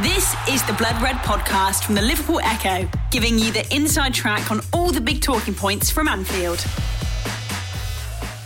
This is the Blood Red podcast from the Liverpool Echo, giving you the inside track on all the big talking points from Anfield.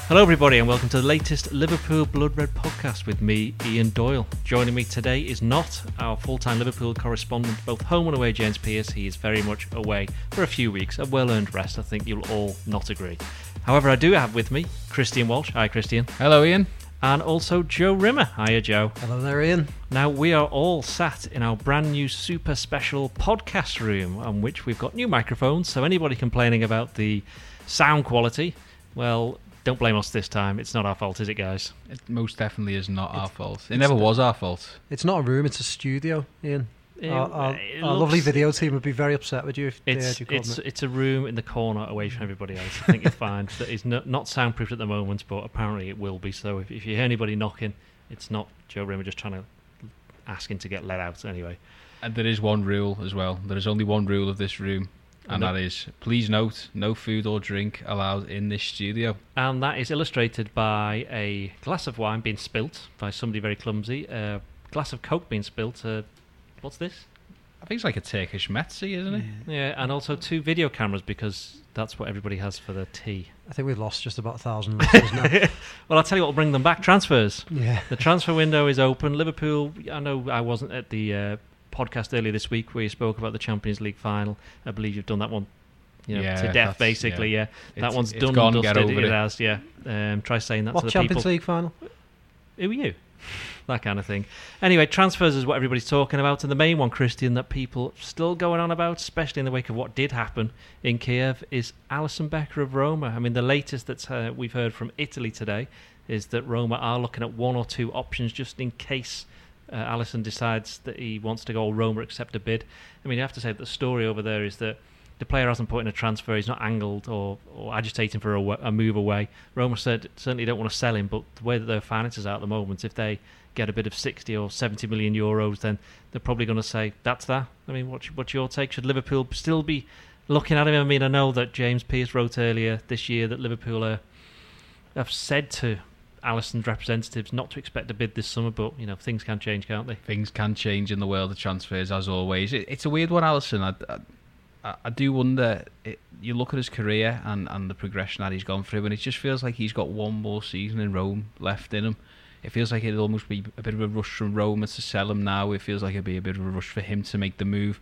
Hello, everybody, and welcome to the latest Liverpool Blood Red podcast with me, Ian Doyle. Joining me today is not our full time Liverpool correspondent, both home and away, James Pearce. He is very much away for a few weeks, a well earned rest. I think you'll all not agree. However, I do have with me Christian Walsh. Hi, Christian. Hello, Ian. And also Joe Rimmer. Hiya, Joe. Hello there, Ian. Now, we are all sat in our brand new super special podcast room, on which we've got new microphones. So, anybody complaining about the sound quality, well, don't blame us this time. It's not our fault, is it, guys? It most definitely is not our fault. It never was our fault. It's not a room; it's a studio, Ian. It- our our, it our lovely video team would be very upset with you if they It's heard you call it's it. it's a room in the corner away from everybody else. I think it's fine. That is not, not soundproofed at the moment, but apparently it will be. So if, if you hear anybody knocking, it's not Joe Rimmer just trying to asking to get let out. Anyway, And there is one rule as well. There is only one rule of this room, and And that- that is please note no food or drink allowed in this studio. and that is illustrated by a glass of wine being spilt by somebody very clumsy. A glass of coke being spilt. Uh, what's this? I think it's like a Turkish Metsi, isn't it? Yeah, and also two video cameras because that's what everybody has for their tea. I think we've lost just about a thousand listeners now. well, I'll tell you what will bring them back: transfers. yeah, The transfer window is open. Liverpool. I know I wasn't at the uh, podcast earlier this week where you spoke about the Champions League final. I believe you've done that one, you know, Yeah, to death, basically. Yeah, that It's- one's it's done gone, and get dusted. over it it. has. Yeah. Um, try saying that what to the Champions people. League final? Who are you? That kind of thing. Anyway, transfers is what everybody's talking about, and the main one, Christian, that people still going on about, especially in the wake of what did happen in Kiev, is Alisson Becker of Roma. I mean, the latest that uh, we've heard from Italy today is that Roma are looking at one or two options just in case uh, Alisson decides that he wants to go Roma accept a bid. I mean, you have to say that the story over there is that the player hasn't put in a transfer, he's not angled or, or agitating for a, a move away. Roma said, certainly don't want to sell him, but the way that their finances are at the moment, if they get a bit of 60 or 70 million euros, then they're probably going to say, that's that. I mean, what's, what's your take? Should Liverpool still be looking at him? I mean, I know that James Pearce wrote earlier this year that Liverpool are, have said to Alisson's representatives not to expect a bid this summer, but, you know, things can change, can't they? Things can change in the world of transfers, as always. It, it's a weird one, Alisson. I, I, I do wonder. It, you look at his career and, and the progression that he's gone through, and it just feels like he's got one more season in Rome left in him. It feels like it'd almost be a bit of a rush from Roma to sell him now. It feels like it'd be a bit of a rush for him to make the move.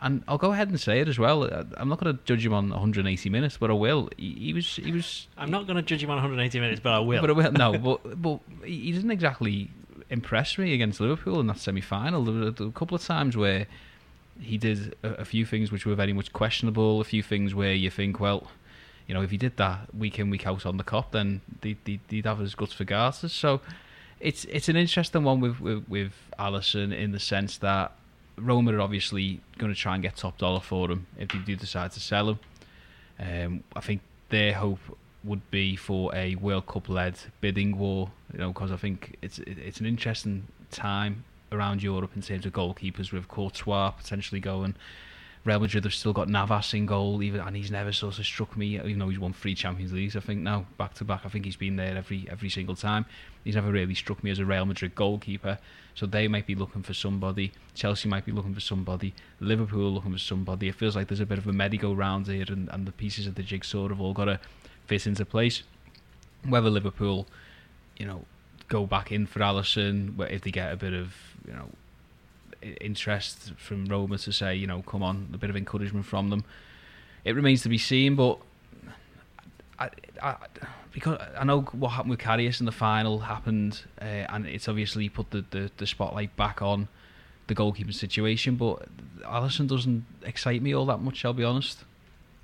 And I'll go ahead and say it as well. I- I'm not going to judge him on 180 minutes, but I will. He, he was, he was I'm not going to judge him on 180 minutes, but I will. but, well, no, but but he he didn't exactly impress me against Liverpool in that semi-final. There were a couple of times where he did a, a few things which were very much questionable. A few things where you think, well, you know, if he did that week in week out on the Kop, then they, they, he'd have his guts for garters. So it's it's an interesting one with with, with Alisson in the sense that Roma are obviously going to try and get top dollar for him if they do decide to sell him. Um, I think their hope would be for a World Cup led bidding war, you know, because I think it's it- it's an interesting time around Europe in terms of goalkeepers with Courtois potentially going. Real Madrid have still got Navas in goal, even and he's never sort of struck me. Even though he's won three Champions Leagues, I think now back to back. I think he's been there every every single time. He's never really struck me as a Real Madrid goalkeeper. So they might be looking for somebody. Chelsea might be looking for somebody. Liverpool looking for somebody. It feels like there's a bit of a merry-go-round here, and, and the pieces of the jigsaw have all got to fit into place. Whether Liverpool, you know, go back in for Alisson, if they get a bit of, you know, interest from Roma to say, you know, come on, a bit of encouragement from them. It remains to be seen, but I, I, because I know what happened with Karius in the final happened, uh, and it's obviously put the, the, the spotlight back on the goalkeeping situation. But Alisson doesn't excite me all that much. I'll be honest.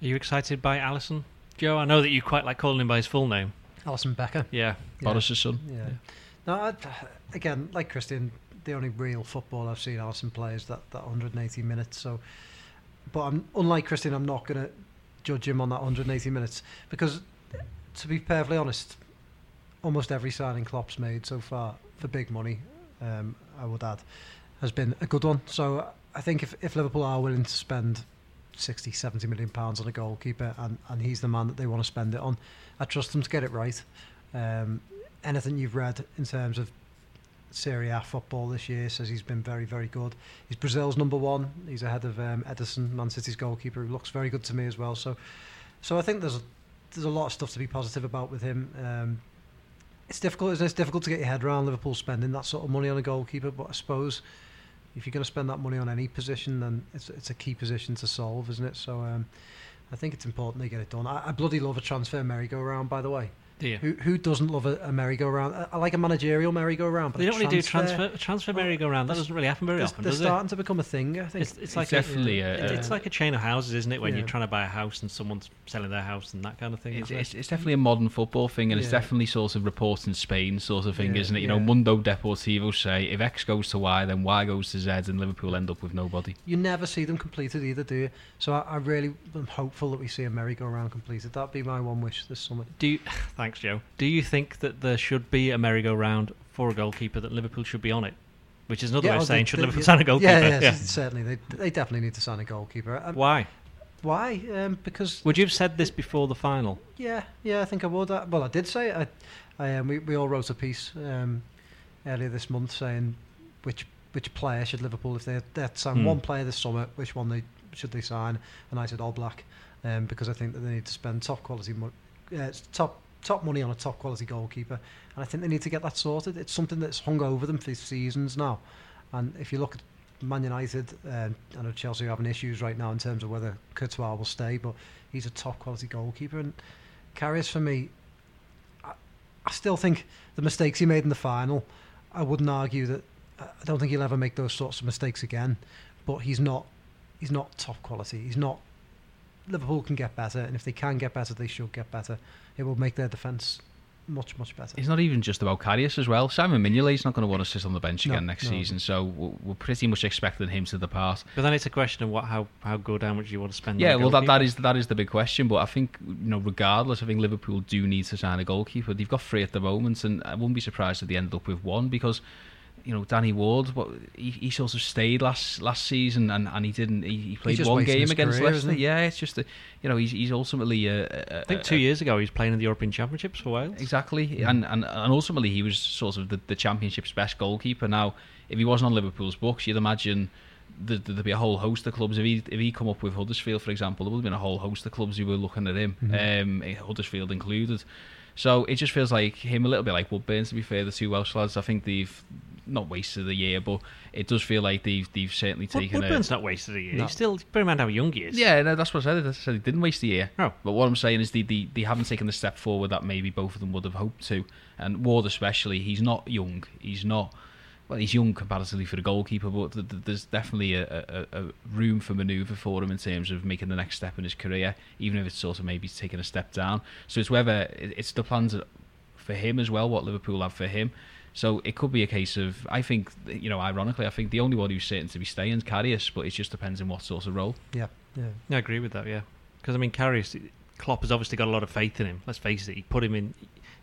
Are you excited by Alisson? Joe, I know that you quite like calling him by his full name. Alisson Becker. Yeah. Yeah. Boris's son. Yeah. No, I, again, like Christian, the only real football I've seen Alisson play is that, that 180 minutes. So, but I'm unlike Christian. I'm not going to judge him on that 180 minutes because, to be perfectly honest, almost every signing Klopp's made so far for big money, um, I would add, has been a good one. So I think if, if Liverpool are willing to spend 60, 70 million pounds on a goalkeeper and, and he's the man that they want to spend it on, I trust them to get it right. Um, anything you've read in terms of Serie A football this year. Says he's been very, very good. He's Brazil's number one. He's ahead of um, Ederson, Man City's goalkeeper, who looks very good to me as well. So, so I think there's there's a lot of stuff to be positive about with him. Um, it's difficult, isn't it? It's difficult to get your head around Liverpool spending that sort of money on a goalkeeper, but I suppose if you're going to spend that money on any position, then it's it's a key position to solve, isn't it? So um, I think it's important they get it done. I, I bloody love a transfer merry-go-round, by the way. Do? Who who doesn't love a, a merry-go-round? I, I like a managerial merry-go-round, but They don't really do transfer transfer Well, merry-go-round. That doesn't really happen very They're, often, they're does it? starting to become a thing. I think It's, it's It's like definitely a, a- it's uh, like a chain of houses, isn't it? When Yeah. you're trying to buy a house and someone's selling their house and that kind of thing. It's, it's, it's definitely a modern football thing, and it's Yeah. definitely sort of reports in Spain sort of thing, Yeah, isn't it? You know. Mundo Deportivo say if X goes to Y, then Y goes to Z, and Liverpool end up with nobody. you never see them completed either, do you? So I, I really am hopeful that we see a merry-go-round completed. That'd be my one wish this summer. Do you, thanks, Joe. Do you think that there should be a merry-go-round for a goalkeeper that Liverpool should be on it? Which is another way oh, of saying they- should they- Liverpool yeah, sign a goalkeeper? Yeah, yeah, certainly. They they definitely need to sign a goalkeeper. Um, Why? Why? Um, because Would you have said this before the final? Yeah, yeah, I think I would. I, well, I did say it. I, I, um, we, we all wrote a piece um, earlier this month saying which which player should Liverpool, if they they sign Hmm. one player this summer, which one they should they sign? And I said Oblak um, because I think that they need to spend top quality mo- uh, top top money on a top quality goalkeeper, and I think they need to get that sorted. It's something that's hung over them for seasons now, and if you look at Man United, um, I know Chelsea are having issues right now in terms of whether Courtois will stay, but he's a top quality goalkeeper. And Karius, for me, I, I still think the mistakes he made in the final, I wouldn't argue that. I don't think he'll ever make those sorts of mistakes again. But he's not. He's not top quality. He's not. Liverpool can get better, and if they can get better, they should get better. It will make their defence much, much better. It's not even just about Karius as well. Simon Mignolet's not going to want to sit on the bench No, again next no. season, so we're we're pretty much expecting him to depart. But then it's a question of what, how, how good, how much you want to spend. Yeah, on well, that, that goalkeeper. is that is the big question. But I think you know, regardless, I think Liverpool do need to sign a goalkeeper. They've got three at the moment, and I wouldn't be surprised if they end up with one because you know Danny Ward, what he, he sort of stayed last last season, and, and he didn't. He, he played one game against career, Leicester. Yeah, it's just a, you know he's he's ultimately a, a, I think uh, two years ago he was playing in the European Championships for Wales. Exactly, mm. and, and and ultimately he was sort of the, the championship's best goalkeeper. Now, if he wasn't on Liverpool's books, you'd imagine that there'd be a whole host of clubs. If he if he come up with Huddersfield, for example, there would have been a whole host of clubs who were looking at him, mm-hmm. um, eh, Huddersfield included. So it just feels like him a little bit like Woodburn. To be fair, the two Welsh lads, I think they've not wasted a year, but it does feel like they've they've certainly Wood- taken a. Woodburn's not wasted a year. No. He's still, bear in mind how young he is. Yeah, no, that's what I said. I said he didn't waste a year. Oh. But what I'm saying is they, they, they haven't taken the step forward that maybe both of them would have hoped to. And Ward especially, he's not young. He's not well, he's young comparatively for a goalkeeper, but th- th- there's definitely a, a, a room for manoeuvre for him in terms of making the next step in his career, even if it's sort of maybe taking a step down. So it's whether it's the plans for him as well, what Liverpool have for him. So it could be a case of, I think, you know, ironically, I think the only one who's certain to be staying is Karius, but it just depends on what sort of role. Yeah, yeah. I agree with that. Yeah, because I mean, Karius, Klopp has obviously got a lot of faith in him. Let's face it, he put him in.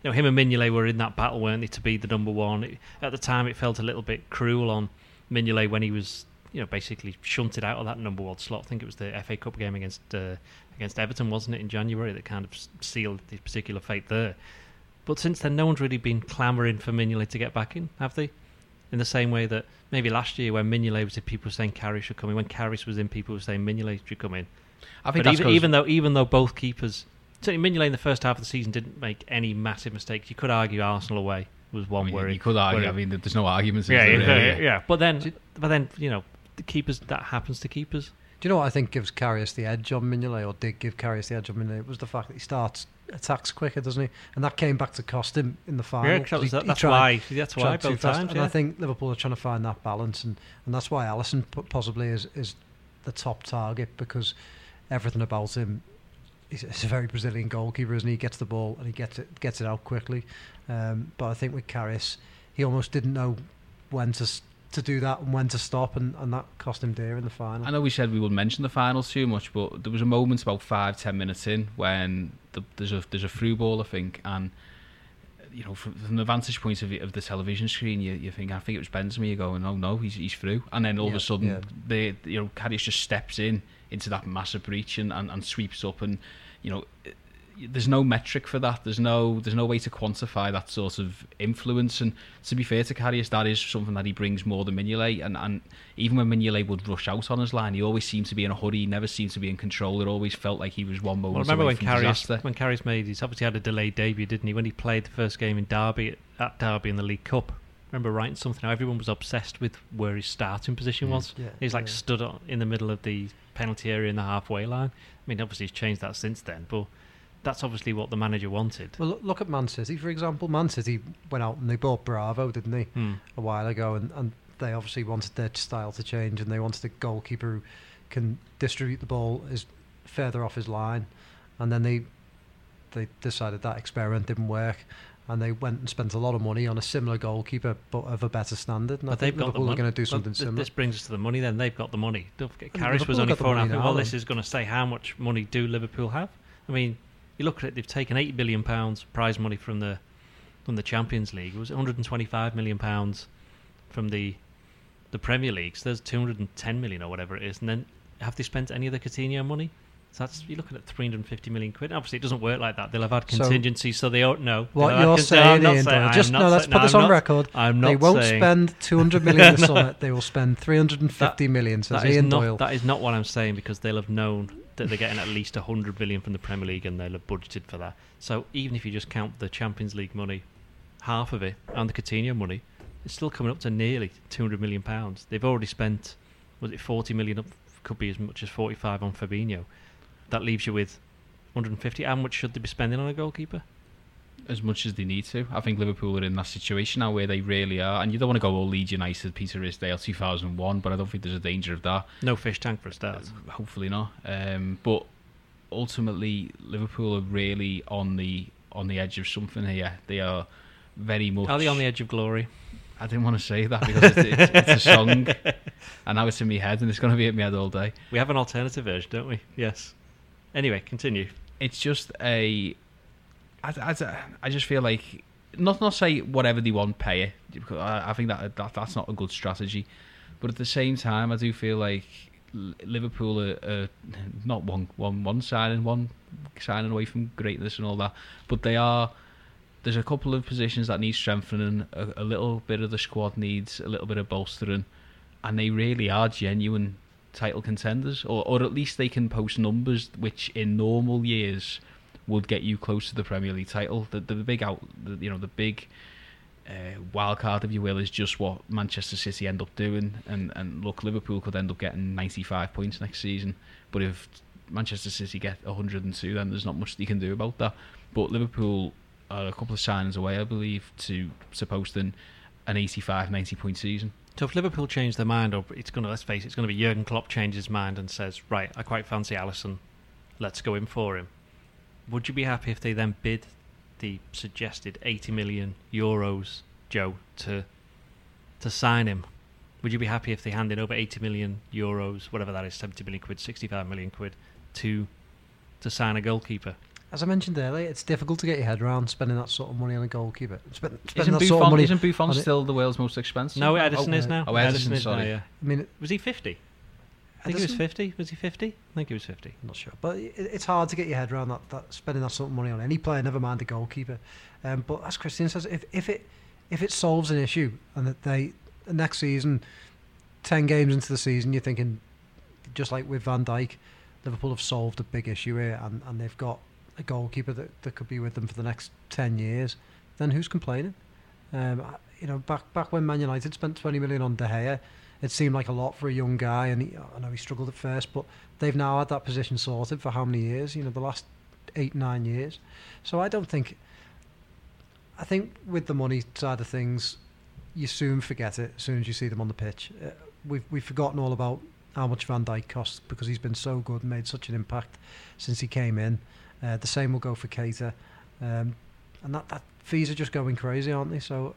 You know, him and Mignolet were in that battle, weren't they, to be the number one? It- at the time, it felt a little bit cruel on Mignolet when he was, you know, basically shunted out of that number one slot. I think it was the FA Cup game against uh, against Everton, wasn't it, in January, that kind of sealed his particular fate there. But since then, no one's really been clamouring for Mignolet to get back in, have they? In the same way that maybe last year when Mignolet was in, people were saying Karius should come in. When Karius was in, people were saying Mignolet should come in. I think But that's even though even though both keepers, certainly Mignolet in the first half of the season didn't make any massive mistakes. You could argue Arsenal away was I one mean, where you he- could argue. where I mean, there's no arguments. yeah, there, yeah, really? yeah, yeah. But then, but then you know, the keepers that happens to keepers. Do you know what I think gives Karius the edge on Mignolet, or did give Karius the edge on Mignolet? Was the fact that he starts attacks quicker, doesn't he? And that came back to cost him in the final. Yeah, 'cause that 'cause was- he- he that's tried- why. That's why both times. And Yeah. I think Liverpool are trying to find that balance, and, and that's why Alisson possibly is is the top target because everything about him. He's, a very Brazilian goalkeeper, isn't he? He gets the ball and he gets it gets it out quickly. Um, but I think with Karius, he almost didn't know when to to do that and when to stop, and, and that cost him dear in the final. I know we said we wouldn't mention the finals too much, but there was a moment about five, ten minutes in when the, there's a there's a through ball, I think, and you know from, from the vantage point of, the- of the television screen, you, you think I think it was Benzema. You're going, oh no, he's he's through, and then all of a sudden, yeah. they you know Karius just steps in into that massive breach and, and, and sweeps up, and you know there's no metric for that. There's no there's no way to quantify that sort of influence. And to be fair to Karius, that is something that he brings more than Mignolet. And and even when Mignolet would rush out on his line, he always seemed to be in a hurry. He never seemed to be in control. It always felt like he was one moment. Well, remember away when from Karius disaster. when Karius made he's obviously had a delayed debut, didn't he? When he played the first game in Derby at Derby in the League Cup. Remember writing something? How everyone was obsessed with where his starting position was. Yeah, He's like yeah. stood on, in the middle of the penalty area in the halfway line. I mean, obviously he's changed that since then, but that's obviously what the manager wanted. Well, look, look at Man City, for example. Man City went out and they bought Bravo, didn't they, Hmm. a while ago, and, and they obviously wanted their style to change, and they wanted a goalkeeper who can distribute the ball is further off his line, and then they they decided that experiment didn't work, and they went and spent a lot of money on a similar goalkeeper, but of a better standard. And I But think they've got the Liverpool money. are going to do Well, something th- similar. This brings us to the money. Then they've got the money. Don't forget, Karius was only the four and a half. money. Well, this is going to say how much money do Liverpool have? I mean, you look at it. They've taken eighty billion pounds prize money from the from the Champions League. It was one hundred and twenty-five million pounds from the the Premier League. So there's two hundred and ten million or whatever it is. And then have they spent any of the Coutinho money? So that's you're looking at 350 million quid. Obviously, it doesn't work like that. They'll have had So- contingencies, so, they don't know. What you're saying, Ian, saying- just no, let's put this I'm on not- record. I'm not they won't saying, spend 200 million this summer. They will spend 350 million. Says That is Ian not Doyle. that is not what I'm saying because they'll have known that they're getting at least 100 million from the Premier League and they'll have budgeted for that. So even if you just count the Champions League money, half of it, and the Coutinho money, it's still coming up to nearly 200 million pounds. They've already spent was it 40 million? Up, could be as much as 45 on Fabinho. That leaves you with 150. How much should they be spending on a goalkeeper? as much as they need to. I think Liverpool are in that situation now where they really are, and you don't want to go all Leeds United, Peter Ridsdale, 2001, but I don't think there's a danger of that. No fish tank for a start. Hopefully not. Um, but ultimately, Liverpool are really on the on the edge of something here. They are very much. Are they on the edge of glory? I didn't want to say that because it's, it's, it's a song, and now it's in my head, and it's going to be in my head all day. We have an alternative version, don't we? Yes. Anyway, continue. it's just a. I, I, I just feel like not not say whatever they want, pay it. because I, I think that, that that's not a good strategy. But at the same time, I do feel like Liverpool are, are not one one one signing one signing away from greatness and all that, but they are. There's a couple of positions that need strengthening. A, a little bit of the squad needs a little bit of bolstering, and they really are genuine title contenders, or or at least they can post numbers which in normal years would get you close to the Premier League title. The the big out, the, you know, the big uh, wild card, if you will, is just what Manchester City end up doing. And and look, Liverpool could end up getting 95 points next season, but if Manchester City get 102, then there's not much they can do about that. But Liverpool are a couple of signings away, I believe, to to posting an 85, 90 point season. So if Liverpool change their mind, or it's going to let's face it, it's going to be Jurgen Klopp changes his mind and says, right, I quite fancy Alisson, let's go in for him. Would you be happy if they then bid the suggested 80 million euros, Joe, to to sign him? Would you be happy if they handed over 80 million euros, whatever that is, 70 million quid, 65 million quid, to to sign a goalkeeper? As I mentioned earlier, it's difficult to get your head around spending that sort of money on a goalkeeper. Spend, spending Isn't that Buffon, sort of money. isn't Buffon on it. still the world's most expensive? No, Ederson oh, is uh, now. oh, Ederson, is now, sorry. yeah. I mean, Was he 50? I think he was 50. Was he 50? I think he was 50. I'm not sure, but it, it's hard to get your head around that, that spending that sort of money on any player, never mind a goalkeeper. Um, but as Christian says, if, if it if it solves an issue and that they next season, ten games into the season, you're thinking, just like with Van Dijk, Liverpool have solved a big issue here, and, and they've got a goalkeeper that, that could be with them for the next ten years. Then who's complaining? Um, you know, back back when Man United spent 20 million on De Gea, it seemed like a lot for a young guy, and he, I know he struggled at first, but they've now had that position sorted for how many years? You know, the last eight nine years. So I don't think. I think with the money side of things, you soon forget it as soon as you see them on the pitch. Uh, we've we've forgotten all about how much Van Dijk costs because he's been so good and made such an impact since he came in. Uh, the same will go for Keita, um, and that that fees are just going crazy, aren't they? So.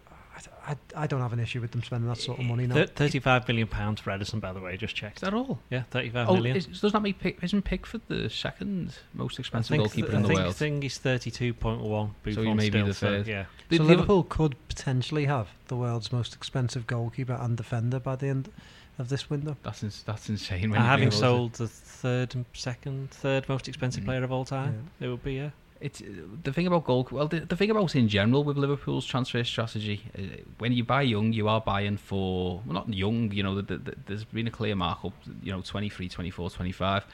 I, I, I don't have an issue with them spending that sort of money now. Thir- 35 million pounds for Ederson, by the way, just checked. Is that all? Yeah, 35 Oh, million. is, does that make Pick, isn't Pickford the second most expensive think, goalkeeper I in the think, world? I think he's 32.1. So he Buffon may be still, the so, third. yeah. So Liverpool could potentially have the world's most expensive goalkeeper and defender by the end of this window. That's ins- that's insane. When having about it. sold the third, and second, third most expensive Mm. player of all time, it would be, yeah. It's the thing about goal. Well, the, the thing about in general with Liverpool's transfer strategy, uh, when you buy young, you are buying for well, not young. You know, the, the, there's been a clear markup. You know, 23, 24, 25.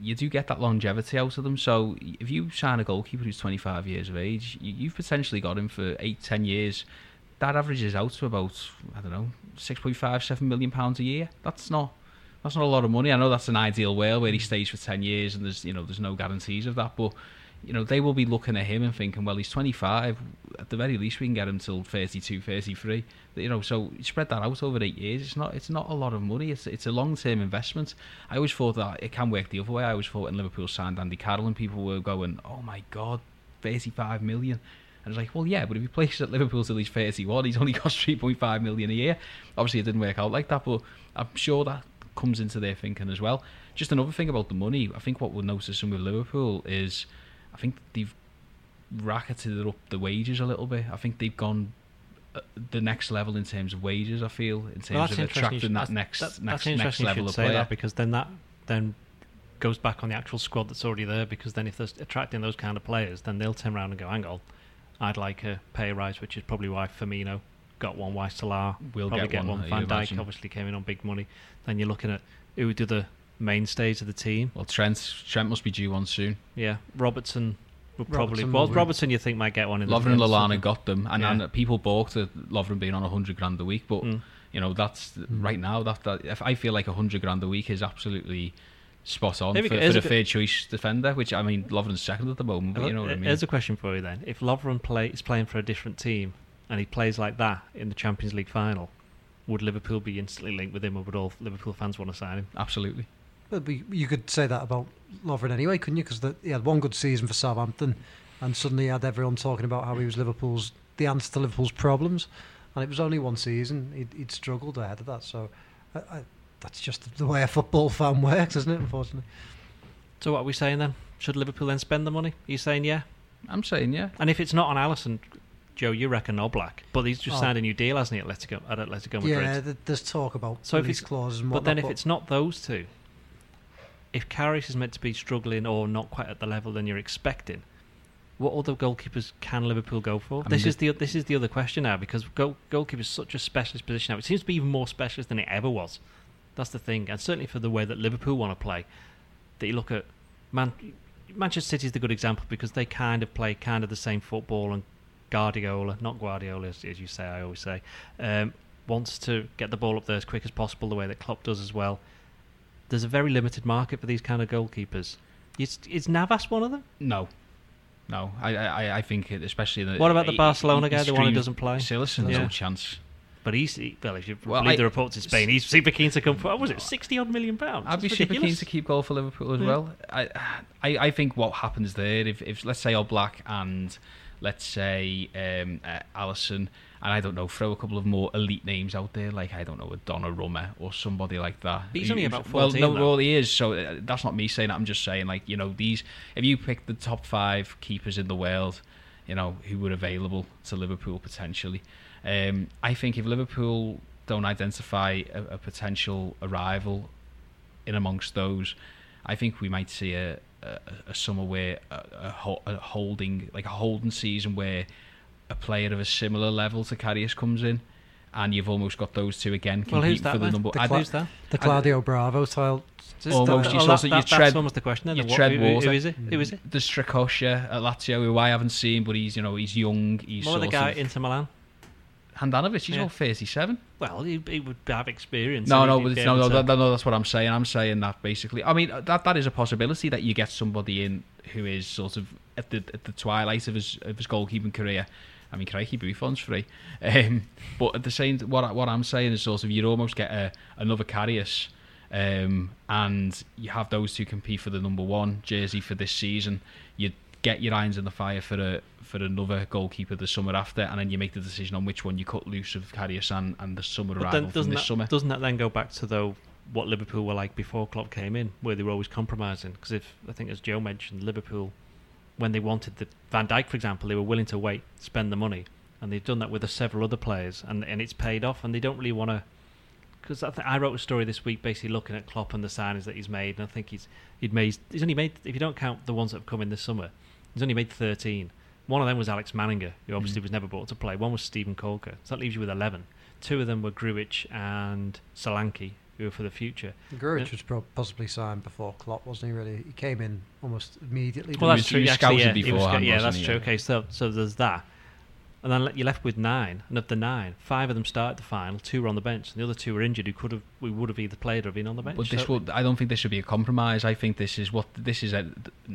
You do get that longevity out of them. So if you sign a goalkeeper who's 25 years of age, you, you've potentially got him for eight, ten years. That averages out to about I don't know, 6.5, 7 million pounds a year. That's not that's not a lot of money. I know that's an ideal world where he mm. stays for ten years and there's you know there's no guarantees of that, but you know, they will be looking at him and thinking, well, he's 25. At the very least, we can get him till 32, 33. You know, so spread that out over eight years. It's not, it's not a lot of money. It's, it's a long-term investment. I always thought that it can work the other way. I always thought when Liverpool signed Andy Carroll and people were going, oh my god, 35 million. And it's like, well, yeah, but if he plays at Liverpool till he's 31, he's only cost 3.5 million a year. Obviously, it didn't work out like that, but I'm sure that comes into their thinking as well. Just another thing about the money. I think what we're noticing with Liverpool is I think they've racketed up the wages a little bit. I think they've gone uh, the next level in terms of wages. I feel in terms Well, of attracting that next that- next that's next level of say player. that because then that then goes back on the actual squad that's already there. Because then if they're attracting those kind of players, then they'll turn around and go, "Hang on, I'd like a pay rise," which is probably why Firmino got one, why Salah Will probably get one, one. Van Dijk imagine. obviously came in on big money. Then you're looking at who do the mainstays of the team. Well, Trent Trent must be due one soon. Yeah, Robertson would probably. Robertson well, will Robertson, you think might get one in the Lovren and Lallana got them, and, Yeah. and people balked at Lovren being on hundred grand a week. But Mm. you know that's right now that, that if I feel like hundred grand a week is absolutely spot on for, for Here's the a good- third choice defender. Which I mean, Lovren's second at the moment, but you know what I mean. Here's a question for you then: If Lovren play is playing for a different team and he plays like that in the Champions League final, would Liverpool be instantly linked with him, or would all Liverpool fans want to sign him? Absolutely. But you could say that about Lovren anyway, couldn't you? Because he had one good season for Southampton, and suddenly he had everyone talking about how he was Liverpool's the answer to Liverpool's problems, and it was only one season. He'd, he'd struggled ahead of that, so I, I, that's just the way a football fan works, isn't it? Unfortunately, So what are we saying then? Should Liverpool then spend the money? Are you saying yeah? I'm saying yeah. And if it's not on Alisson, Joe, you reckon Oblak, but he's just Oh. signed a new deal, hasn't he? At Atletico, at Atletico Madrid. yeah, th- there's talk about So if release it's- clauses and But whatnot. then if it's not those two, if Karius is meant to be struggling or not quite at the level than you're expecting, what other goalkeepers can Liverpool go for? I this is the this is the other question now because goal, goalkeeper is such a specialist position now. It seems to be even more specialist than it ever was. That's the thing, and certainly for the way that Liverpool want to play, that you look at Man, Manchester City is the good example because they kind of play kind of the same football and Guardiola, not Guardiola as, as you say, I always say, um, wants to get the ball up there as quick as possible, the way that Klopp does as well. There's a very limited market for these kind of goalkeepers. Is, is Navas one of them? No. No, I I, I think especially the. What about the he- Barcelona guy, the one who doesn't play? Cillessen, Yeah. no chance. But he's he, well, if you Well, believe I- the reports in Spain, he's super keen to come for. What was it, sixty odd million pounds? I'd be That's super keen to keep goal for Liverpool as Yeah. well. I, I I think what happens there if, if let's say Oblak and let's say um, uh, Alisson and I don't know throw a couple of more elite names out there like I don't know a Donna Donnarumma or somebody like that. But he's only about well 14 no though. well he is so uh, that's not me saying that I'm just saying like you know these if you pick the top five keepers in the world you know who were available to Liverpool potentially um, I think if Liverpool don't identify a, a potential arrival in amongst those, I think we might see a a, a summer where a, a, a holding like a holding season where a player of a similar level to Karius comes in, and you've almost got those two again Well, who's that? for the number. The Cla- Who's that? the Claudio Bravo style. just Almost, that- you Oh, sort that- you that- tread- that's almost the question. Then. you What- tread who, who- water. who is it? Who is it? the Strakosha at Lazio, who I haven't seen, but he's you know he's young. He's What about the guy of Inter Milan? Handanovic. He's Yeah. all thirty-seven. Well, he, he would have experience. No, no, but no, no, that, no, that's what I'm saying. I'm saying that basically. I mean, that that is a possibility that you get somebody in who is sort of at the at the twilight of his of his goalkeeping career. I mean, crikey, Buffon's free. Um, but at the same, what what I'm saying is sort of you'd almost get a, another Karius, um, and you have those two compete for the number one jersey for this season. You get your irons in the fire for a for another goalkeeper the summer after, and then you make the decision on which one you cut loose of Karius and, and the summer But arrival from doesn't this that, summer. doesn't that then go back to though what Liverpool were like before Klopp came in, where they were always compromising? Because if I think as Joe mentioned, Liverpool when they wanted the Van Dijk, for example, they were willing to wait, spend the money, and they've done that with the several other players, and and it's paid off, and they don't really want to. Because I, th- I wrote a story this week, basically looking at Klopp and the signings that he's made, and I think he's he'd made he's only made if you don't count the ones that have come in this summer, He's only made 13. One of them was Alex Manninger, who obviously Mm. was never brought to play. One was Stephen Caulker. So that leaves you with 11. Two of them were Grujic and Solanke, who were for the future. Grujic Yeah. was pro- possibly signed before Klopp, wasn't he? Really, he came in almost immediately. Well, that's true. he was actually, scouted yeah, he was beforehand, yeah, that's true. Yeah. Okay, so so there's that, and then you're left with nine, and of the nine, five of them started the final, two were on the bench, and the other two were injured. Who could have we would have either played or been on the bench. But this So- will, I don't think this should be a compromise. I think this is what this is a, uh,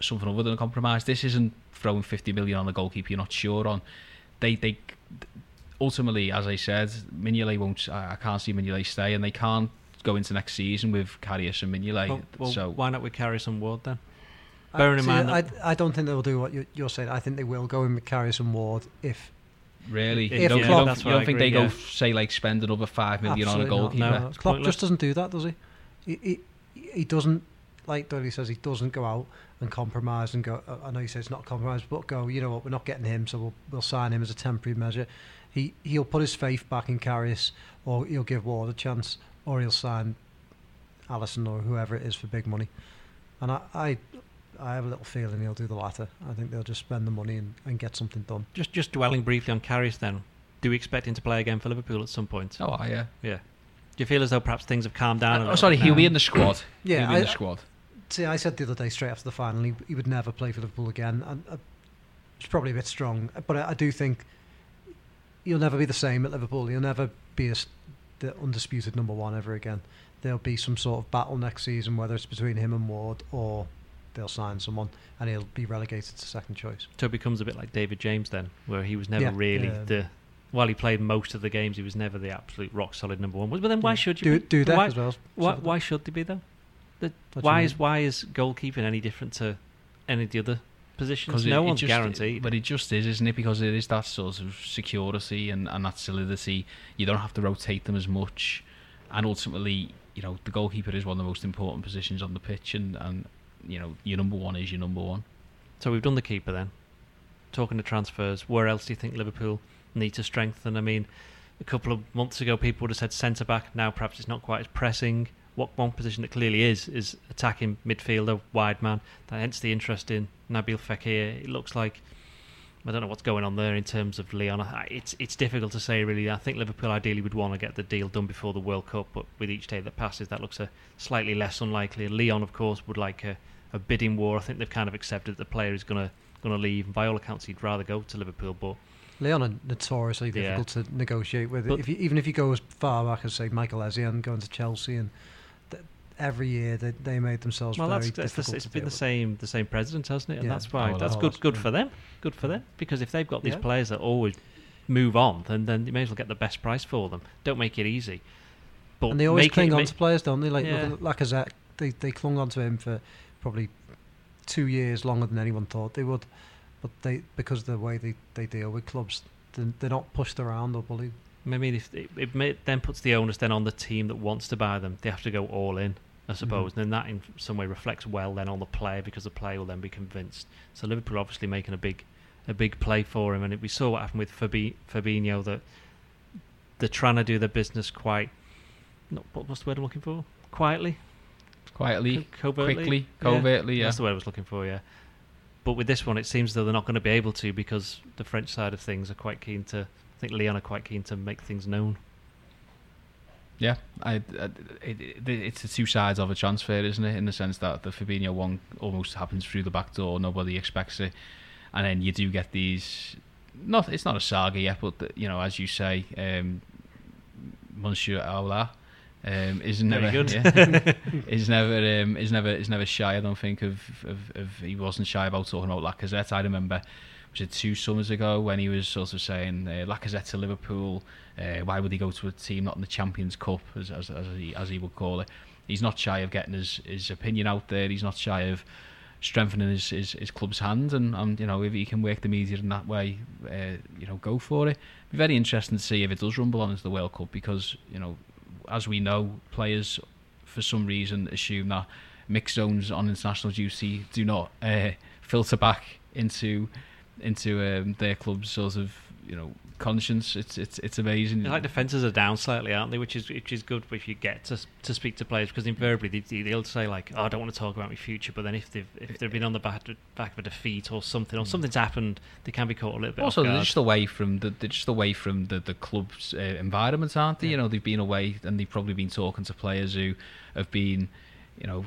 something other than a compromise. This isn't throwing 50 million on the goalkeeper you're not sure on. They they ultimately, as I said, Mignolet won't. I I can't see Mignolet stay, and they can't go into next season with Karius and Mignolet. well, well, so why not with Karius and Ward then? Bearing in mind I, that- I don't think they'll do what you're, you're saying. I think they will go in with Karius and Ward if really, If you don't, yeah, you don't- that's you don't I think agree, they go yeah. f- say like spend another five million on a goalkeeper? No. Klopp pointless. just doesn't do that, does he? He he, he doesn't like Dudley says he doesn't go out and compromise and go. uh, I know he says it's not compromise, but go. You know what? We're not getting him, so we'll we'll sign him as a temporary measure. He he'll put his faith back in Karius, or he'll give Ward a chance, or he'll sign Alisson or whoever it is for big money. And I I, I have a little feeling he'll do the latter. I think they'll just spend the money and, and get something done. Just just dwelling briefly on Karius then. Do we expect him to play again for Liverpool at some point? Oh, yeah. Yeah. Do you feel as though perhaps things have calmed down? a oh, sorry, he'll be in the squad. Yeah, he'll be in I- the squad. See, I said the other day, straight after the final, he, he would never play for Liverpool again. And uh, it's probably a bit strong, but I, I do think he'll never be the same at Liverpool. He'll never be a the undisputed number one ever again. There'll be some sort of battle next season, whether it's between him and Ward or they'll sign someone, and he'll be relegated to second choice. So it becomes a bit like David James then, where he was never Yeah, really yeah. the. While he played most of the games, he was never the absolute rock solid number one. But then why Yeah. should you? do be? do that why, as well? Why, why should they be though? The, What why is why is goalkeeping any different to any of the other positions? it- No it one's just- guaranteed. But it just is, isn't it? Because it is that sort of security and, and that solidity. You don't have to rotate them as much. And ultimately, you know, the goalkeeper is one of the most important positions on the pitch. And, and you know, your number one is your number one. So we've done the keeper then. Talking to transfers, where else do you think Liverpool need to strengthen? I mean, a couple of months ago, people would have said centre back. Now, perhaps it's not quite as pressing. What one position that clearly is is attacking midfielder, wide man. That hence the interest in Nabil Fekir. It looks like I don't know what's going on there in terms of Lyon. It's it's difficult to say really. I think Liverpool ideally would want to get the deal done before the World Cup, but with each day that passes, that looks a slightly less unlikely. Lyon, of course, would like a, a bidding war. I think they've kind of accepted that the player is going to going to leave. And by all accounts, he'd rather go to Liverpool, but Lyon are notoriously Yeah. difficult to negotiate with. But- if you, even if you go as far back as say Michael Essien going to Chelsea, and every year they, they made themselves well, very that's, that's the, difficult. it's to been deal the with. same the same president, hasn't it? And Yeah. that's why Oh, that's well, good that's- good yeah. for them. Good for them because if they've got these Yeah. players that always move on, then then you may as well get the best price for them. Don't make it easy. But and they always cling it, on ma- to players, don't they? Like Yeah. Lacazette, they they clung on to him for probably two years longer than anyone thought they would. But they because of the way they, they deal with clubs, they're, they're not pushed around or bullied. Maybe if it, it may, then puts the onus then on the team that wants to buy them. They have to go all in, I suppose, Mhm. and then that in some way reflects well then on the player because the player will then be convinced. So Liverpool obviously making a big, a big play for him, and we saw what happened with Fabi, Fabinho that they're trying to do their business quite. Not, what- what's the word I'm looking for? Quietly, Quietly, Co- covertly, quickly, Yeah. covertly, yeah. That's the word I was looking for. Yeah. But with this one, it seems though they're not going to be able to because the French side of things are quite keen to. I think Lyon are quite keen to make things known. Yeah, I, I, it, it, it's the two sides of a transfer, isn't it? In the sense that the Fabinho one almost happens through the back door, nobody expects it, and then you do get these. Not, it's not a saga yet, but the, you know, as you say, um, Monsieur Aulas um, is never yeah, is never um, is never is never shy. I don't think of, of, of he wasn't shy about talking about Lacazette. I remember was it two summers ago when he was sort of saying uh, Lacazette to Liverpool. Uh, why would he go to a team not in the Champions Cup, as as, as he as he would call it? He's not shy of getting his, his opinion out there. He's not shy of strengthening his, his, his club's hand, and, and you know if he can work the media in that way, uh, you know, go for it. Be very interesting to see if it does rumble on into the World Cup because you know, as we know, players for some reason assume that mixed zones on international duty do not uh, filter back into into um, their club's sort of you know conscience. It's it's it's amazing. Like defences are down slightly, aren't they? Which is which is good if you get to to speak to players because invariably they, they'll say like, "Oh, I don't want to talk about my future," but then if they've if they've been on the back back of a defeat or something or something's happened, they can be caught a little bit. also, they're just away from the they're just away from the the club's uh, environment, aren't they? You know, they've been away and they've probably been talking to players who have been. You know,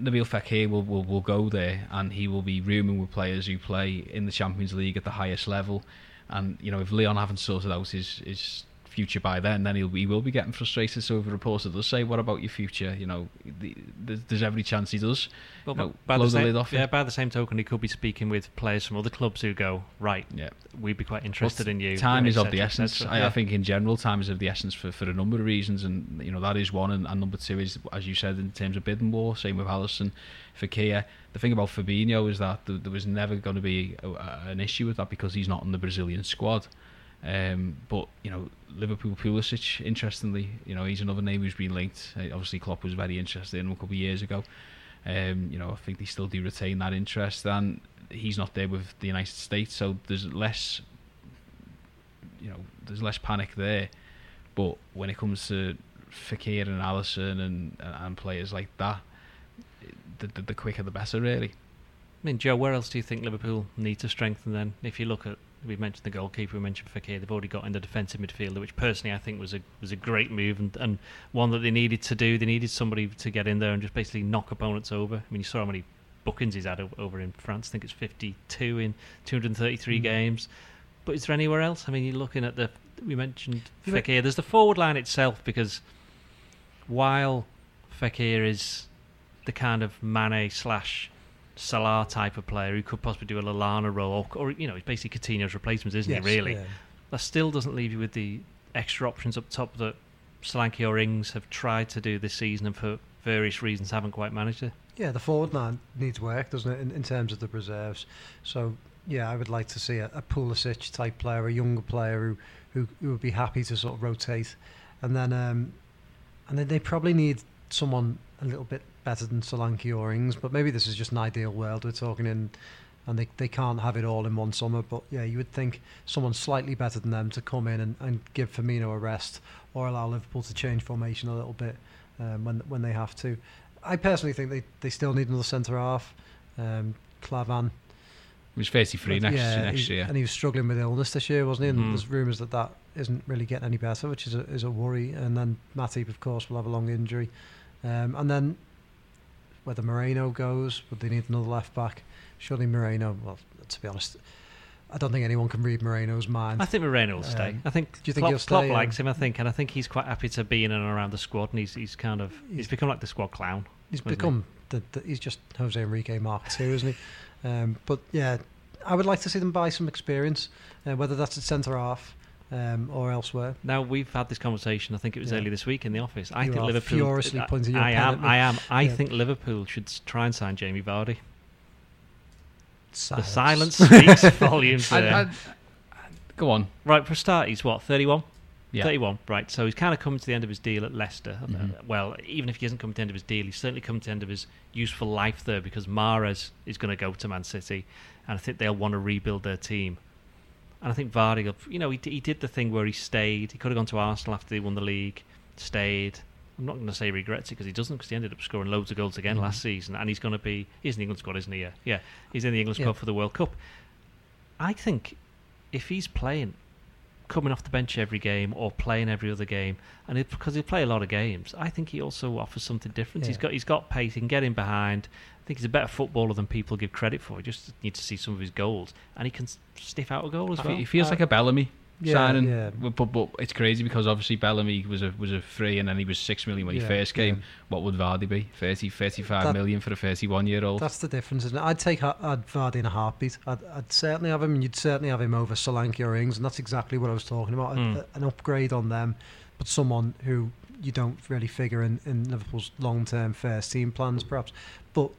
Nabil Fekir will, will will go there, and he will be rooming with players who play in the Champions League at the highest level. And you know, if Lyon haven't sorted out his his future by then, then he'll he will be getting frustrated. So if a reporter does say, "What about your future?" You know, the, there's, there's every chance he does. Well, you know, by, blow the the same, lid off yeah, it. by the same token, he could be speaking with players from other clubs who go, right, Yeah. we'd be quite interested Well, in you. Time is of the essence. I, Yeah. I think in general, time is of the essence for, for a number of reasons, and you know that is one. And, and number two is, as you said, in terms of bidding war. Same with Alisson, for Fekir. The thing about Fabinho is that th- there was never going to be a, a, an issue with that because he's not in the Brazilian squad. Um, but you know, Liverpool Pulisic, interestingly, you know, he's another name who's been linked. Uh, obviously, Klopp was very interested in him a couple of years ago. Um, you know, I think they still do retain that interest, and he's not there with the United States, so there's less, you know, there's less panic there. But when it comes to Fekir and Alisson and and players like that, the, the, the quicker the better, really. I mean, Joe, where else do you think Liverpool need to strengthen then? If you look at, we mentioned the goalkeeper, we mentioned Fekir, they've already got in the defensive midfielder, which personally I think was a was a great move and, and one that they needed to do. They needed somebody to get in there and just basically knock opponents over. I mean, you saw how many bookings he's had over in France. I think it's 52 in 233 Mm. games. But is there anywhere else? I mean, you're looking at the, we mentioned Fekir. There's the forward line itself because while Fekir is the kind of Mane slash Salah type of player who could possibly do a Lallana role, or, or you know, he's basically Coutinho's replacement, isn't Yes, he? Really, yeah. that still doesn't leave you with the extra options up top that Solanke or Ings have tried to do this season and for various reasons haven't quite managed it. Yeah, the forward line needs work, doesn't it, in, in terms of the reserves? So, yeah, I would like to see a, a Pulisic type player, a younger player who, who, who would be happy to sort of rotate, and then um, and they probably need someone a little bit better than Solanke or Ings, but maybe this is just an ideal world we're talking in, and they they can't have it all in one summer. But yeah, you would think someone slightly better than them to come in and, and give Firmino a rest, or allow Liverpool to change formation a little bit um, when when they have to. I personally think they, they still need another centre half. Um, Klavan. He was 33 next, yeah, next year. And he was struggling with illness this year, wasn't he? And Mhm. there's rumours that that isn't really getting any better, which is a, is a worry. And then Matip, of course, will have a long injury. Um, and then whether Moreno goes, would they need another left back? Surely Moreno, well, to be honest, I don't think anyone can read Moreno's mind. I think Moreno will stay. Um, I think, do you think Klopp, he'll Klopp likes um, him, I think, and I think he's quite happy to be in and around the squad, and he's he's kind of he's, He's- become like the squad clown. He's wasn't he? become the, the he's just Jose Enrique Mark II, isn't he? Um, but yeah, I would like to see them buy some experience, uh, whether that's at centre half um, or elsewhere. Now we've had this conversation. I think it was Yeah. earlier this week in the office. I You think are Liverpool. furiously I- pointing your I am. I am. I Yeah. think Liverpool should try and sign Jamie Vardy. The Silence. silence speaks volumes. I- There. I- go on. right for a start, he's what thirty-one. Yeah. 31, right. So he's kind of coming to the end of his deal at Leicester. Uh, Mhm. Well, even if he hasn't come to the end of his deal, he's certainly come to the end of his useful life there because Mahrez is going to go to Man City, and I think they'll want to rebuild their team. And I think Vardy, you know, he, he did the thing where he stayed. He could have gone to Arsenal after they won the league, stayed. I'm not going to say he regrets it because he doesn't, because he ended up scoring loads of goals again Mhm. last season, and he's going to be. He's in the England squad, isn't he? Yeah, yeah. He's in the England Yeah. squad for the World Cup. I think if he's playing coming off the bench every game or playing every other game, and it, because he play a lot of games, I think he also offers something different. He's Yeah. got he's got pace. He can get in behind. I think he's a better footballer than people give credit for. You just need to see some of his goals, and he can s- stiff out a goal as I well. He feels Uh, like a Bellamy yeah, signing, yeah. But, but it's crazy because obviously Bellamy was a was a free and then he was six million when he Yeah, first came. yeah. What would Vardy be? 30, 35 That- million for a thirty-one year old. That's the difference, isn't it? I'd take I'd Vardy in a heartbeat. I'd, I'd certainly have him, and you'd certainly have him over Solanke or Ings, and that's exactly what I was talking about. Mm. A, an upgrade on them, but someone who you don't really figure in, in Liverpool's long-term first team plans, perhaps. But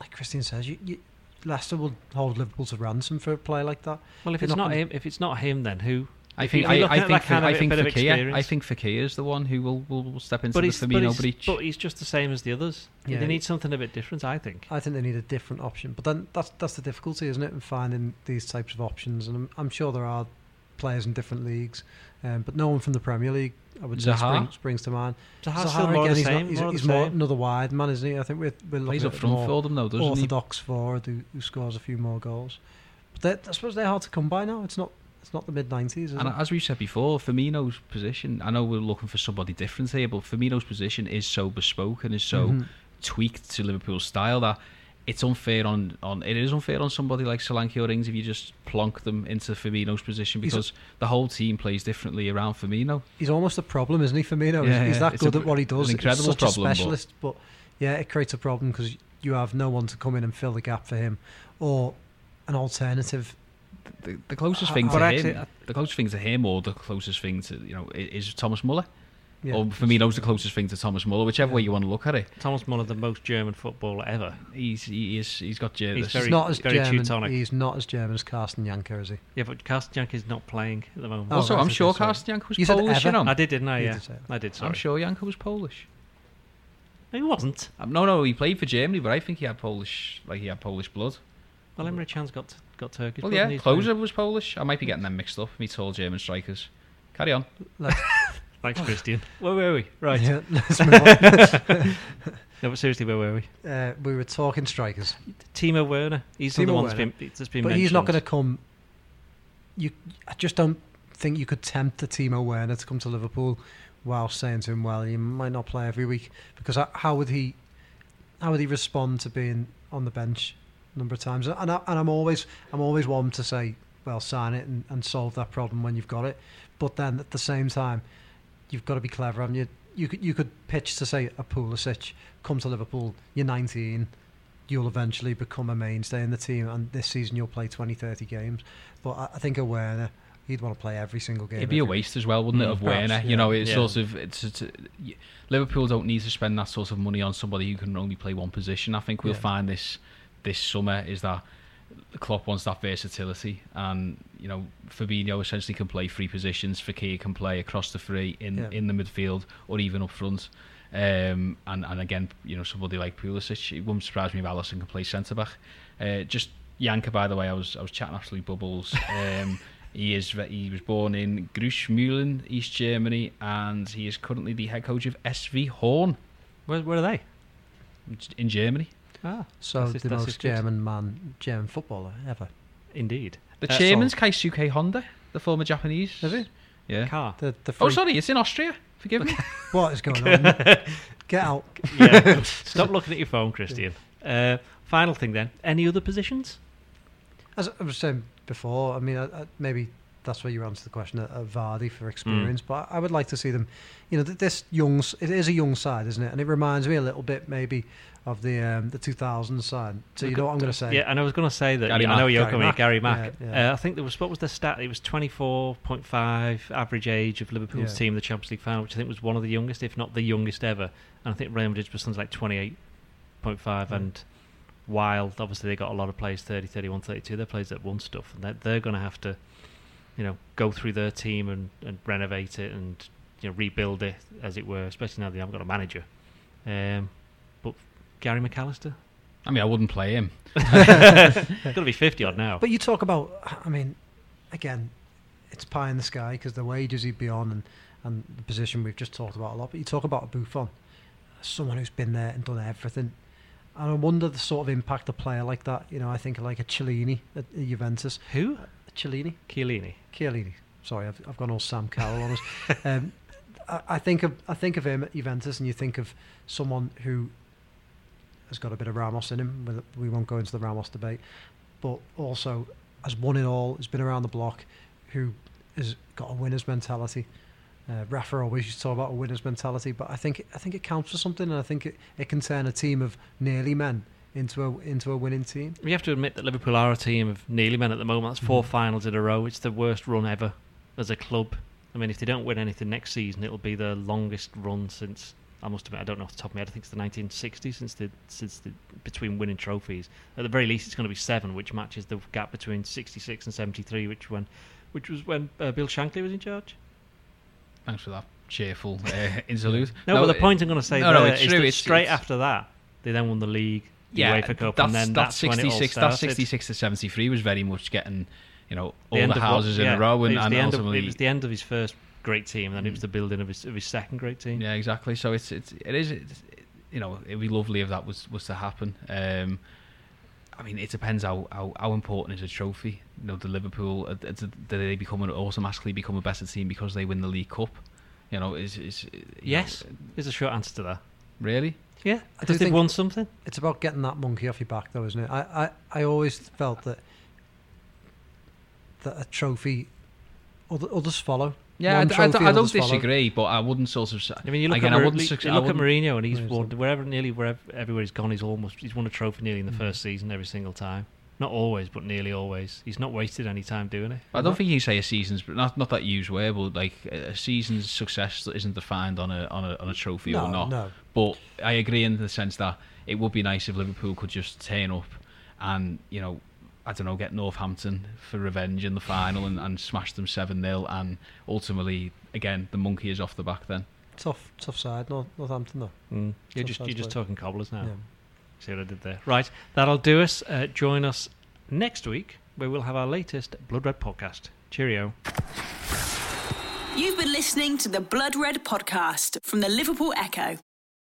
like Christian says, you, you, Leicester will hold Liverpool to ransom for a play like that. well, if you're it's not not him, if it's not him, then who? I think you're I, I think that I think bit Fekir, I think Fekir is the one who will, will, will step into But the he's, but, Firmino breach. but he's just the same as the others. Yeah. They need something a bit different, I think. I think they need a different option. But then that's that's the difficulty, isn't it, in finding these types of options? And I'm, I'm sure there are players in different leagues, um, but no one from the Premier League. I would Zaha? spring, springs to mind. Zaha's Zaha, still more again, the he's, same. not, he's, more he's more another wide man, isn't he? I think we're, we're looking up at a front for them though, doesn't he? orthodox forward who, who scores a few more goals. But I suppose they're hard to come by now. It's not it's not the mid nineties. And as we said before, Firmino's position, I know we're looking for somebody different here, but Firmino's position is so bespoke and is so Mm-hmm. tweaked to Liverpool's style that it's unfair on, on it is unfair on somebody like Solanke or Ings if you just plonk them into Firmino's position He's a- because the whole team plays differently around Firmino. he's almost a problem, isn't he, Firmino? Yeah, he's, he's that good a- at what he does. He's incredible such problem, a specialist, but... yeah, it creates a problem because you have no one to come in and fill the gap for him, or an alternative. The, the closest thing but to actually, him, the closest thing to him, or the closest thing to you know, is Thomas Muller. Yeah. Or Firmino's the closest thing to Thomas Muller, whichever Yeah. way you want to look at it. Thomas Muller, the most German footballer ever. He's he is he's got He's He's very- he's not as very German. Teutonic. He's not as German as Carsten Jancker, is he? Yeah, but Carsten Jancker is not playing at the moment. Oh, also, right, I'm sure sorry. Carsten Jancker was You Polish. You ever? know, I did, didn't I? Yeah, did. I did. Sorry. I'm sure Jancker was Polish. No, he wasn't. Um, no, no, he played for Germany, but I think he had Polish, like he had Polish blood. Well, Emre Can's got got Turkish. Well, blood yeah, Klose was Polish. I might be getting them mixed up. Me tall German strikers. Carry on. Let's- playing. Thanks, Christian. Where were we? Right. Yeah, let's move on. No, but seriously, where were we? uh, we were talking strikers, Timo Werner. He's the one that's Werner. been, that's been but he's not going to come. You, I just don't think you could tempt a Timo Werner to come to Liverpool while saying to him, "Well, you might not play every week," because h- how would he, how would he respond to being on the bench a number of times? And, I, and I'm always, I'm always one to say, "Well, sign it and, and solve that problem when you've got it," but then at the same time, you've got to be clever, haven't you? You could, you could pitch to say a Pulisic, come to Liverpool, you're 19, you'll eventually become a mainstay in the team, and this season you'll play 20, 30 games. But I, I think a Werner, he'd want to play every single game. It'd be a waste as well, wouldn't it, Mm, of perhaps, Werner? yeah. You know, it's Yeah. sort of it's, it's Liverpool don't need to spend that sort of money on somebody who can only play one position. I think we'll Yeah. find this this summer is that Klopp wants that versatility, and you know Fabinho essentially can play three positions. Fekir can play across the three in Yeah. in the midfield or even up front. Um, and and again, you know somebody like Pulisic, it wouldn't surprise me if Alisson can play centre back. Uh, just Jancker, by the way, I was I was chatting absolute bubbles. Um, he is he was born in Grevesmühlen, East Germany, and he is currently the head coach of SV Horn Where, where are they? in Germany. Ah, So That's the that's most kid. German man, German footballer ever. indeed. The Uh, chairman's Keisuke Honda, the former Japanese. Is he? Yeah. Car. The, the Oh, sorry, it's in Austria. Forgive me. What is going on? Get out. yeah. Stop looking at your phone, Christian. Uh, final thing then. Any other positions? As I was saying before, I mean, I, I, maybe that's where you answer the question at, at Vardy for experience, but I would like to see them. You know, this young, it is a young side, isn't it? And it reminds me a little bit maybe of the um, the 2000s side. So you know what I'm going to say? Yeah, and I was going to say that. Gary I know you're Gary coming, Mack. Gary Mack. Yeah, yeah. Uh, I think there was what was the stat? It was 24.5 average age of Liverpool's Yeah. team in the Champions League final, which I think was one of the youngest, if not the youngest ever. And I think Real Madrid's was something like 28.5. Yeah. And Wild, obviously, they got a lot of players 30, 31, 32. They're players that won stuff, and they're, they're going to have to, you know, go through their team and, and renovate it and you know rebuild it, as it were. Especially now they haven't got a manager. Um, but Gary McAllister, I mean, I wouldn't play him. got to be 50 odd now. But you talk about, I mean, again, it's pie in the sky because the wages he'd be on and, and the position we've just talked about a lot. But you talk about a Buffon, someone who's been there and done everything. And I wonder the sort of impact a player like that, you know, I think like a Cellini at Juventus. Who? Cellini? Chiellini. Chiellini. Sorry, I've, I've gone all Sam Carroll on us. Um, I, I think of I think of him at Juventus, and you think of someone who has got a bit of Ramos in him. We won't go into the Ramos debate, but also has won it all, has been around the block, who has got a winner's mentality. Uh, Rafa always used to talk about a winner's mentality, but I think I think it counts for something, and I think it, it can turn a team of nearly men into a into a winning team. We have to admit that Liverpool are a team of nearly men at the moment. That's four Mhm. finals in a row. It's the worst run ever as a club. I mean, if they don't win anything next season, it'll be the longest run since. I must admit, I don't know off the top of my head. I think it's the 1960s since the since the between winning trophies. At the very least, it's going to be seven, which matches the gap between 66 and 73, which when, which was when uh, Bill Shankly was in charge. Thanks for that cheerful uh, interlude. No, but the point I'm going to say no, no, it's is true, that it's- straight it's- after that, they then won the league, the yeah, UEFA Cup, that's, and then that that's, when all 66, started. that 66 to 73 was very much getting you know The all the of what- houses in yeah, a row, and, and the end of, it was the end of his first great team, and then it was the building of his, of his second great team. Yeah, exactly. So it's it's it is it's, you know it'd be lovely if that was was to happen. Um, I mean, it depends how, how, how important is a trophy. You know, the Liverpool uh, do they become an, automatically become a better team because they win the League Cup? You know, is is Yes, know, is a short answer to that. really? Yeah, I do because they've won something. It's about getting that monkey off your back, though, isn't it? I, I, I always felt that that a trophy, other, others follow. Yeah, One I, I, don't- trophy, I don't others follow. disagree, but I wouldn't sort of. I mean, you look again, at I Mar- wouldn't. you look I at Mourinho, and he's won wherever nearly wherever everywhere he's gone. He's almost he's won a trophy nearly in the Mm. first season every single time. Not always, but nearly always. He's not wasted any time doing it. I don't think you say a season's not not that used word, but like a season's success isn't defined on a on a on a trophy no, or not. no. But I agree in the sense that it would be nice if Liverpool could just turn up and, you know, I don't know, get Northampton for revenge in the final and, and smash them 7 0. And ultimately, again, the monkey is off the back then. Tough, tough side, North, Northampton, though. Mm. You're Tough just you're just play. talking cobblers now. Yeah. See what I did there? Right, that'll do us. Uh, join us next week where we'll have our latest Blood Red podcast. Cheerio. You've been listening to the Blood Red podcast from the Liverpool Echo.